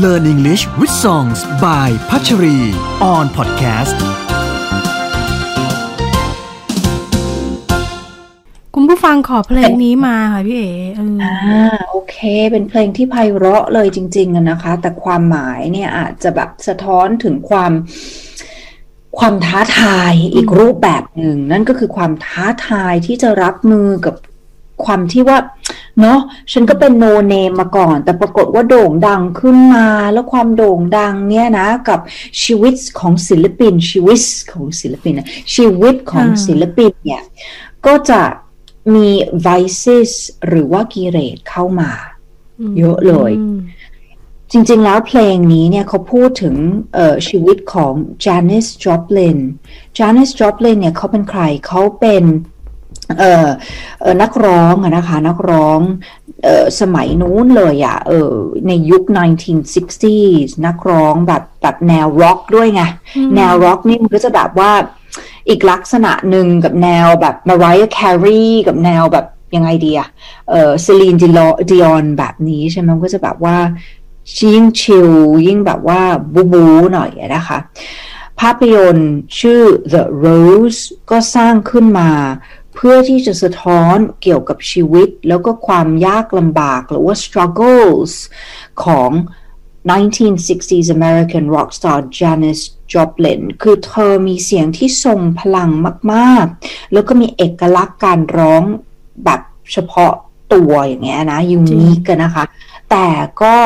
Learn English with Songs by พัชรี on podcast คุณผู้ฟังขอเพลงนี้มาค่ะพี่เอ๋เอออ่าโอเค เป็นเพลงที่ไพเราะเลยจริงๆอะนะคะ แต่ความหมายเนี่ยอาจจะแบบสะท้อนถึงความความท้าทายอีกรูปแบบหนึ่ง นั่นก็คือความท้าทายที่จะรับมือกับความที่ว่า เนาะฉันก็เป็นโนเนมมาก่อน แต่ปรากฏว่าโด่งดังขึ้นมา แล้วความโด่งดังเนี่ยนะ กับชีวิตของศิลปิน ชีวิตของศิลปินนะชีวิตของศิลปินเนี่ยก็จะมี vices หรือว่ากิเลสเข้ามา เยอะเลยอืมจริงๆแล้วเพลงนี้เนี่ยเขาพูดถึงเอ่อชีวิตของ Janis Joplin Janis Joplin เนี่ยเขาเป็นใครเขาเป็นเอ่อเอ่อ นักร้องอะนะคะนักร้องเอ่อสมัยนู้นเลยอะเออในยุค 1960s นักร้องแบบแบบแนวร็อกด้วยไง แนวร็อกนี่มันก็จะแบบว่าอีกลักษณะหนึ่งกับแนวแบบ Mariah Carey กับแนวแบบยังไงดีอะเออ Celine Dion แบบนี้ใช่ไหมมันก็จะแบบว่ายิ่งชิลยิ่งแบบว่าบูบูหน่อยอะนะคะ ภาพยนตร์ชื่อ The Rose ก็สร้างขึ้นมาเพื่อที่จะสะท้อนเกี่ยวกับชีวิต แล้วก็ความยากลำบากหรือว่า struggles ของ 1960s American rock star Janis Joplin คือเธอมีเสียงที่ทรงพลังมากๆ แล้วก็มีเอกลักษณ์การร้องแบบเฉพาะตัวอย่างเงี้ยนะยูนิคกันนะคะ แต่ก็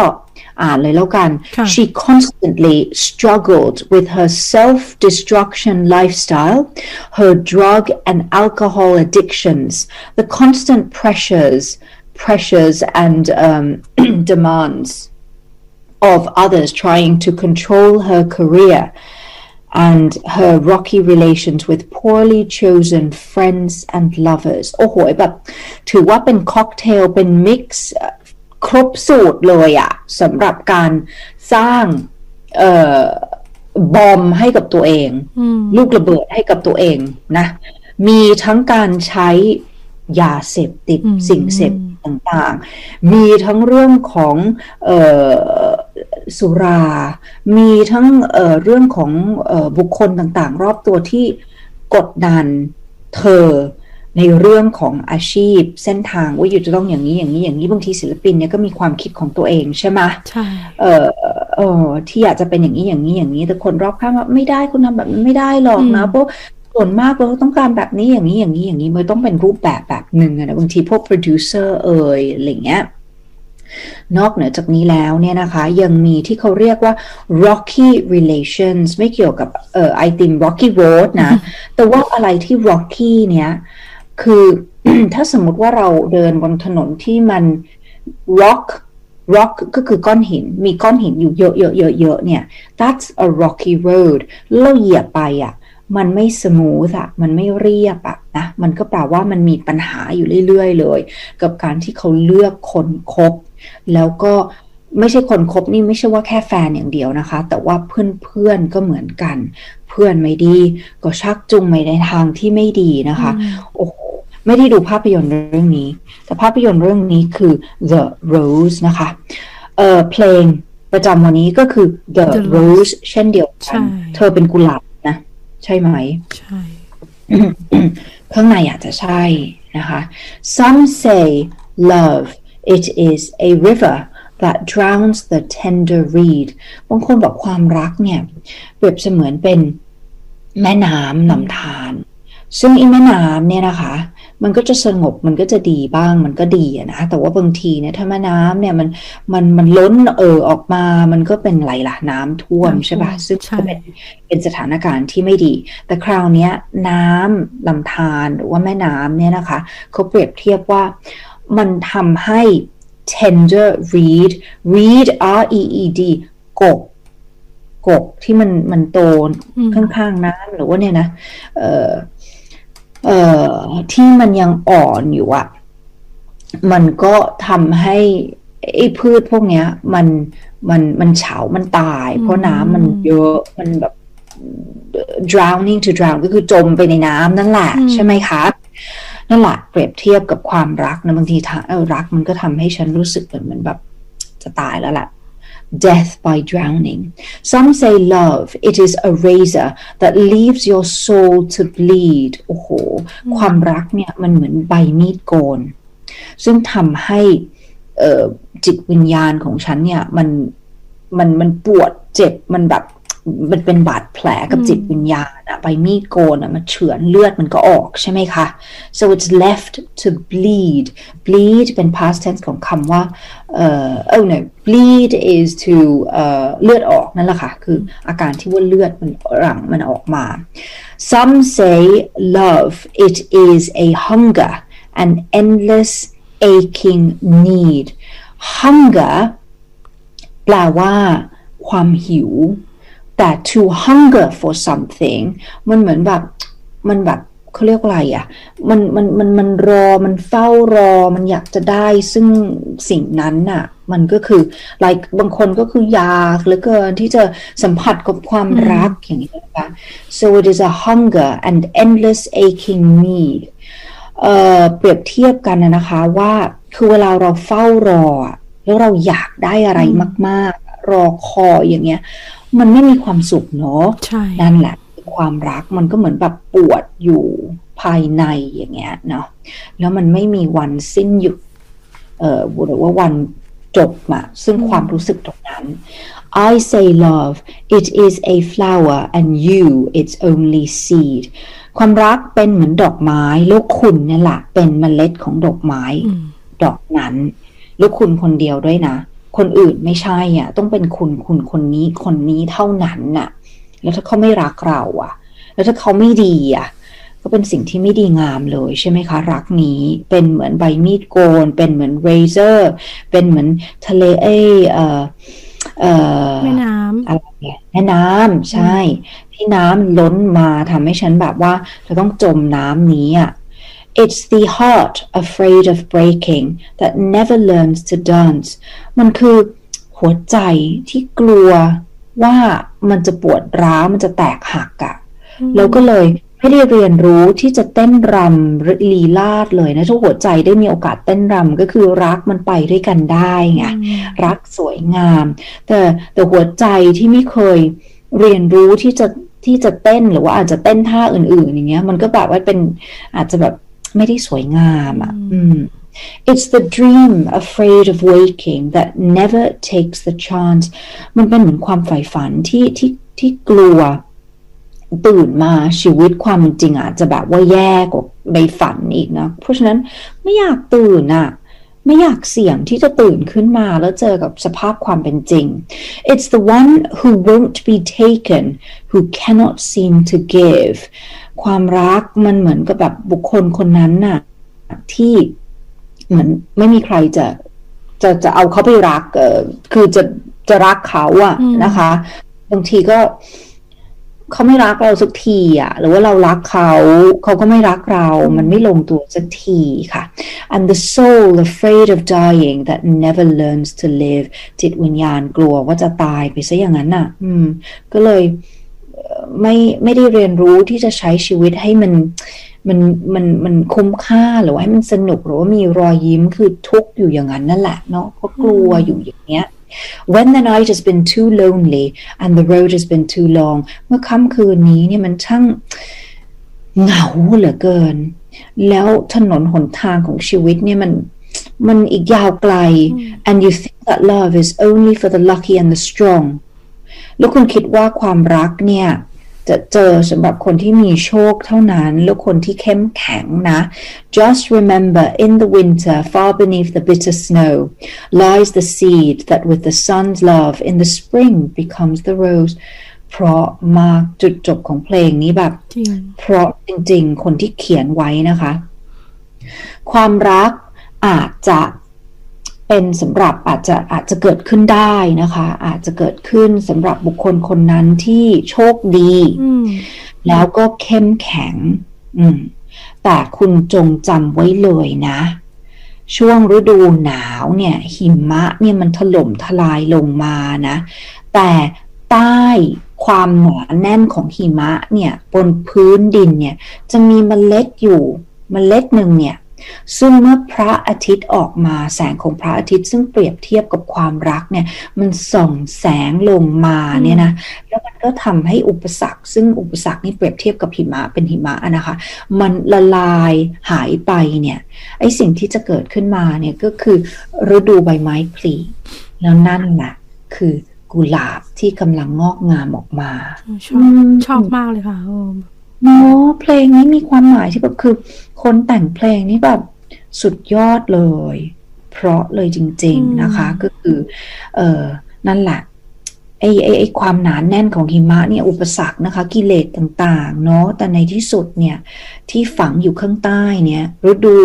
อ่านเลยแล้วกัน ค่ะ she constantly struggled with her self-destruction lifestyle, her drug and alcohol addictions, the constant pressures, pressures and um, demands of others trying to control her career and her rocky relations with poorly chosen friends and lovers โอ้โหแบบถือว่าเป็นค็อกเทลเป็นมิกซ์ ครบสูตรเลยอะสำหรับการสร้างเอ่อบอมให้กับตัวเอง ลูกระเบิดให้กับตัวเองนะ มีทั้งการใช้ยาเสพติดอืมสิ่งเสพติดต่างๆ มีทั้งเรื่องของเออสุรา มีทั้งเอ่อเรื่องของเอ่อบุคคลต่างๆ รอบตัวที่กดดันเธอ ในเรื่องของอาชีพเส้นทางว่าอยู่จะต้องอย่างนี้อย่างนี้อย่างนี้บางทีศิลปินเนี่ยก็มีความคิดของตัวเองใช่ไหมใช่เอ่อเอ่อที่อยากจะเป็นอย่างนี้อย่างนี้อย่างนี้ แต่คนรอบข้างว่าไม่ได้คุณทำแบบนั้นไม่ได้หรอกนะอืมเพราะส่วนมากเราต้องการแบบนี้อย่างนี้อย่างนี้อย่างนี้มันต้องเป็นรูปแบบแบบหนึ่งอะนะบางทีพวกโปรดิวเซอร์เอ่ยอะไรเงี้ยนอกเหนือจากนี้แล้วเนี่ยนะคะ ยังมีที่เขาเรียกว่า rocky relations ไม่เกี่ยวกับเอ่อไอติม rocky road นะ แต่ว่าอะไรที่ rocky เนี้ย คือถ้าสมมุติว่าเราเดินบนถนนที่มัน rock rock ก็คือก้อนหิน มีก้อนหินอยู่เยอะๆเยอะๆเนี่ย that's a rocky road แล้วเราเหยียบไปอะ มันไม่สมูทอะมันไม่เรียบอะนะ มันก็แปลว่ามันมีปัญหาอยู่เรื่อยๆเลย กับการที่เขาเลือกคนคบ แล้วก็ไม่ใช่คนคบนี่ไม่ใช่ว่าแค่แฟนอย่างเดียวนะคะ แต่ว่าเพื่อนๆก็เหมือนกัน เพื่อนไม่ดี ก็ชักจูงไปในทางที่ไม่ดีนะคะ โอ้โห ไม่ได้ดูภาพยนตร์เรื่องนี้ แต่ภาพยนตร์เรื่องนี้คือ The Rose นะคะเอ่อเพลงประจำวันนี้ก็คือ The, The Rose Rose เช่นเดียวกัใช่นเธอเป็นกุหลาบนะ ใช่ไหมใช่ข้างในอาจจะใช่นะคะ some say love it is a river that drowns the tender reed บางคนบอกความรักเนี่ย เปรียบเสมือนเป็นแม่น้ำนำทาน ซึ่งอีแม่น้ำเนี่ยนะคะ มันก็จะสงบมันก็จะดีบ้างมันก็ดีอะนะแต่ว่าบางทีเนี่ยถ้าแม่น้ำเนี่ยมันมันมันล้นเอ่อออกมา มันก็เป็นไหลล่ะน้ำท่วมน้ำท่วมใช่ปะซึ่งใช่ก็เป็นเป็นสถานการณ์ที่ไม่ดี แต่คราวเนี้ยน้ำลำธารหรือว่าแม่น้ำเนี่ยนะคะเขาเปรียบเทียบว่ามันทำให้ tender reed reed r e e d กกกกที่มันมันโตอืมข้างๆน้ำหรือว่าเนี่ยนะ เอ่อ เอ่อที่มันยังอ่อนอยู่อะมันก็ทำให้ไอ้พืชพวกเนี้ย มันมันมันเฉา มันตาย เพราะน้ำมันเยอะ มันแบบ drowning to drown ก็คือจมไปในน้ำนั่นแหละอืมใช่ไหมคะนั่นแหละเปรียบเทียบกับความรักนะบางทีถ้าเออรักมันก็ทำให้ฉันรู้สึกเหมือนเหมือนแบบจะตายแล้วแหละ death by drowning. Some say love, it is a razor that leaves your soul to bleed. โอ้โห ความรักเนี่ยมันเหมือนใบมีดโกน ซึ่งทำให้เอ่อจิตวิญญาณของฉันเนี่ยมันมันมันปวดเจ็บมันแบบ มันเป็นบาดแผลกับจิตวิญญาณอะใบมีดโกนอะมันเฉือนเลือดมันก็ออกใช่ไหมคะ so it's left to bleed bleed เป็น past tense ของคำว่าเอ่อ oh no bleed is to เอ่อเลือดออกนั่นแหละค่ะ คืออาการที่ว่าเลือดมันหลังมันออกมา some say love it is a hunger an endless aching need hunger แปลว่าความหิว แต่ to hunger for something มันเหมือนแบบมันแบบเขาเรียกว่าอะไรอะ่ะมันมันมันมันรอมันเฝ้ารอมันอยากจะได้ซึ่งสิ่งนั้นน่ะ มันก็คือ like บางคนก็คืออยากเหลือเกินที่จะสัมผัสกับความรักอย่างนี้นะคะ so it is a hunger and endless aching need เอ่อเปรียบเทียบกันนะนะคะว่าคือเวลาเราเฝ้ารออะแล้วเราอยากได้อะไรมาก ๆ รอคอยอย่างเงี้ย มันไม่มีความสุขเนาะใช่นั่นแหละความรักมันก็เหมือนแบบปวดอยู่ภายในอย่างเงี้ยเนาะแล้วมันไม่มีวันสิ้นหยุดเอ่อหรือว่าวันจบอะซึ่งความรู้สึกตรงนั้น I say love it is a flower and you it's only seed ความรักเป็นเหมือนดอกไม้แล้วคุณเนี่ยแหละเป็นเมล็ดของดอกไม้ ดอกนั้นแล้วคุณคนเดียวด้วยนะ คนอื่นไม่ใช่อะ ต้องเป็นคุณคุณคนนี้คนนี้เท่านั้นน่ะ แล้วถ้าเขาไม่รักเราอะ แล้วถ้าเขาไม่ดีอะ ก็เป็นสิ่งที่ไม่ดีงามเลยใช่ไหมคะ รักนี้เป็นเหมือนใบมีดโกน เป็นเหมือนเรเซอร์เป็นเหมือนทะเลเอยเอ่อเอ่อแม่น้อะไรเนี่ยแม่น้ำใช่ ที่น้ำล้นมาทำให้ฉันแบบว่าเธอต้องจมน้ำนี้อะ It's the heart afraid of breaking that never learns to dance มันคือหัวใจที่กลัวว่ามันจะปวดร้าวมันจะแตกหักอะ่ะแล้วก็เลยไม่ได้เรียนรู้ที่จะเต้นรำลีลาดเลยนะถ้าหัวใจได้มีโอกาสเต้นรำก็คือรักมันไปด้วยกันได้ไงรักสวยงาม แต่แต่หัวใจที่ไม่เคยเรียนรู้ที่จะที่จะเต้นหรือว่าอาจจะเต้นท่าอื่น ๆ อย่างเงี้ย มันก็แบบว่าเป็นอาจจะแบบ ไม่ได้สวยงามอะอืม It's the dream afraid of waking that never takes the chance มันเป็นเหมือนความใฝ่ฝันที่ที่ที่กลัว ตื่นมาชีวิตความเป็นจริงอาจจะแบบว่าแย่กว่าในฝันอีกนะ เพราะฉะนั้นไม่อยากตื่นอะไม่อยากเสี่ยงที่จะตื่นขึ้นมาแล้วเจอกับสภาพความเป็นจริง It's the one who won't be taken who cannot seem to give ความรักมันเหมือนกับแบบบุคคลคนนั้นน่ะ ที่เหมือนไม่มีใครจะจะจะเอาเขาไปรัก เออคือจะจะรักเขาอะนะคะ บางทีก็เขาไม่รักเราสักทีอะหรือว่าเรารักเขา เขาก็ไม่รักเรา มันไม่ลงตัวสักทีค่ะ and the soul afraid of dying that never learns to live จิตวิญญาณกลัวว่าจะตายไปซะอย่างนั้นน่ะ อืม ก็เลย ไม่ไม่ได้เรียนรู้ที่จะใช้ชีวิตให้มันมันมันมันคุ้มค่าหรือว่าให้มันสนุกหรือว่ามีรอยยิ้มคือทุกอยู่อย่างนั้นนั่นแหละเนาะเพราะกลัวอยู่อย่างเงี้ย When the night has been too lonely and the road has been too long เมื่อค่ำคืนนี้เนี่ยมันช่างเหงาเหลือเกิน แล้วถนนหนทางของชีวิตเนี่ยมันมันอีกยาวไกล and you think that love is only for the lucky and the strong แล้วคุณคิดว่าความรักเนี่ย จะเจอสำหรับคนที่มีโชคเท่านั้น แล้วคนที่เข้มแข็งนะ just remember in the winter far beneath the bitter snow lies the seed that with the sun's love in the spring becomes the rose เพราะมากจุดจบของเพลงนี้แบบจริงเพราะจริงๆ คนที่เขียนไว้นะคะ ความรักอาจจะ เป็นสำหรับอาจจะอาจจะเกิดขึ้นได้นะคะ อาจจะเกิดขึ้นสำหรับบุคคลคนนั้นที่โชคดีอืมแล้วก็เข้มแข็งอืมแต่คุณจงจำไว้เลยนะ ช่วงฤดูหนาวเนี่ย หิมะเนี่ยมันถล่มทลายลงมานะ แต่ใต้ความหนาแน่นของหิมะเนี่ย บนพื้นดินเนี่ย จะมีเมล็ดอยู่เมล็ดหนึ่งเนี่ย ซึ่งเมื่อพระอาทิตย์ออกมาแสงของพระอาทิตย์ ซึ่งเปรียบเทียบกับความรักเนี่ยมันส่องแสงลงมาเนี่ยนะแล้วมันก็ทำให้อุปสรรค ซึ่งอุปสรรคนี่เปรียบเทียบกับหิมะเป็นหิมะนะคะ มันละลายหายไปเนี่ยไอสิ่งที่จะเกิดขึ้นมาเนี่ยก็คือฤดูใบไม้ผลิแล้วนั่นแหละคือกุหลาบที่กำลังงอกงามออกมาชอบชอบมากเลยค่ะโอ้ เนาะเพลงนี้มีความหมายที่แบบคือ คนแต่งเพลงนี้แบบสุดยอดเลย เพราะเลยจริง ๆนะคะ ก็คือเออนั่นแหละไอ้ไอ้ไอ้ความหนานแน่นของหิมะเนี่ยอุปสรรคนะคะ กิเลสต่างๆ เนาะแต่ในที่สุดเนี่ยที่ฝังอยู่ข้างใต้เนี่ยฤดู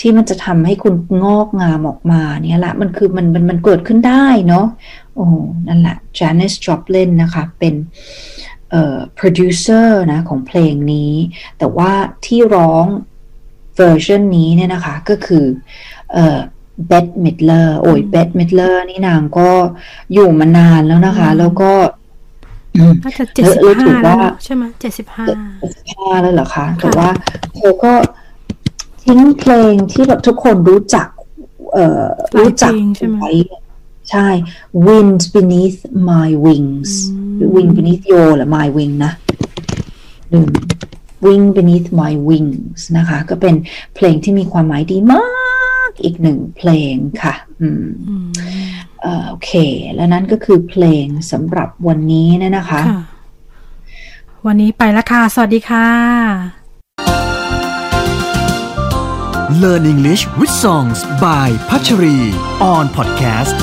ที่มันจะทำให้คุณงอกงามออกมาเนี่ยแหละมันคือมันมันมันเกิดขึ้นได้เนาะโอ้นั่นแหละ Janis Joplin นะคะ เป็นเอ่อ producer นะของเพลงนี้ แต่ว่าที่ร้องเวอร์ชันนี้เนี่ยนะคะ ก็คือเอ่อเบธมิดเลอร์โอ้ยเบธมิดเลอร์นี่นางก็อยู่มานานแล้วนะคะ แล้วก็อืมน่าจะเจ็ดสิบแล้วถืห้าอแล้วว่าเนอะใช่ไหมเจ็ดสิบห้าห้าแล้วเหรอคะ แต่ว่าเธอก็ทิ้งเพลงที่แบบทุกคนรู้จัก เอ่อหลายรู้จักเพลงใช่ไหมว้ ใช่ Wind beneath my wings หรือ Wind beneath your หรือ my wing นะหนึ่ง Wing beneath my wings นะคะ ก็เป็นเพลงที่มีความหมายดีมากอีกหนึ่งเพลงค่ะอืมอืมเอ่อโอเค แล้วนั่นก็คือเพลงสำหรับวันนี้นะนะคะค่ะวันนี้ไปแล้วค่ะ สวัสดีค่ะ Learn English with Songs by พัชรี on podcast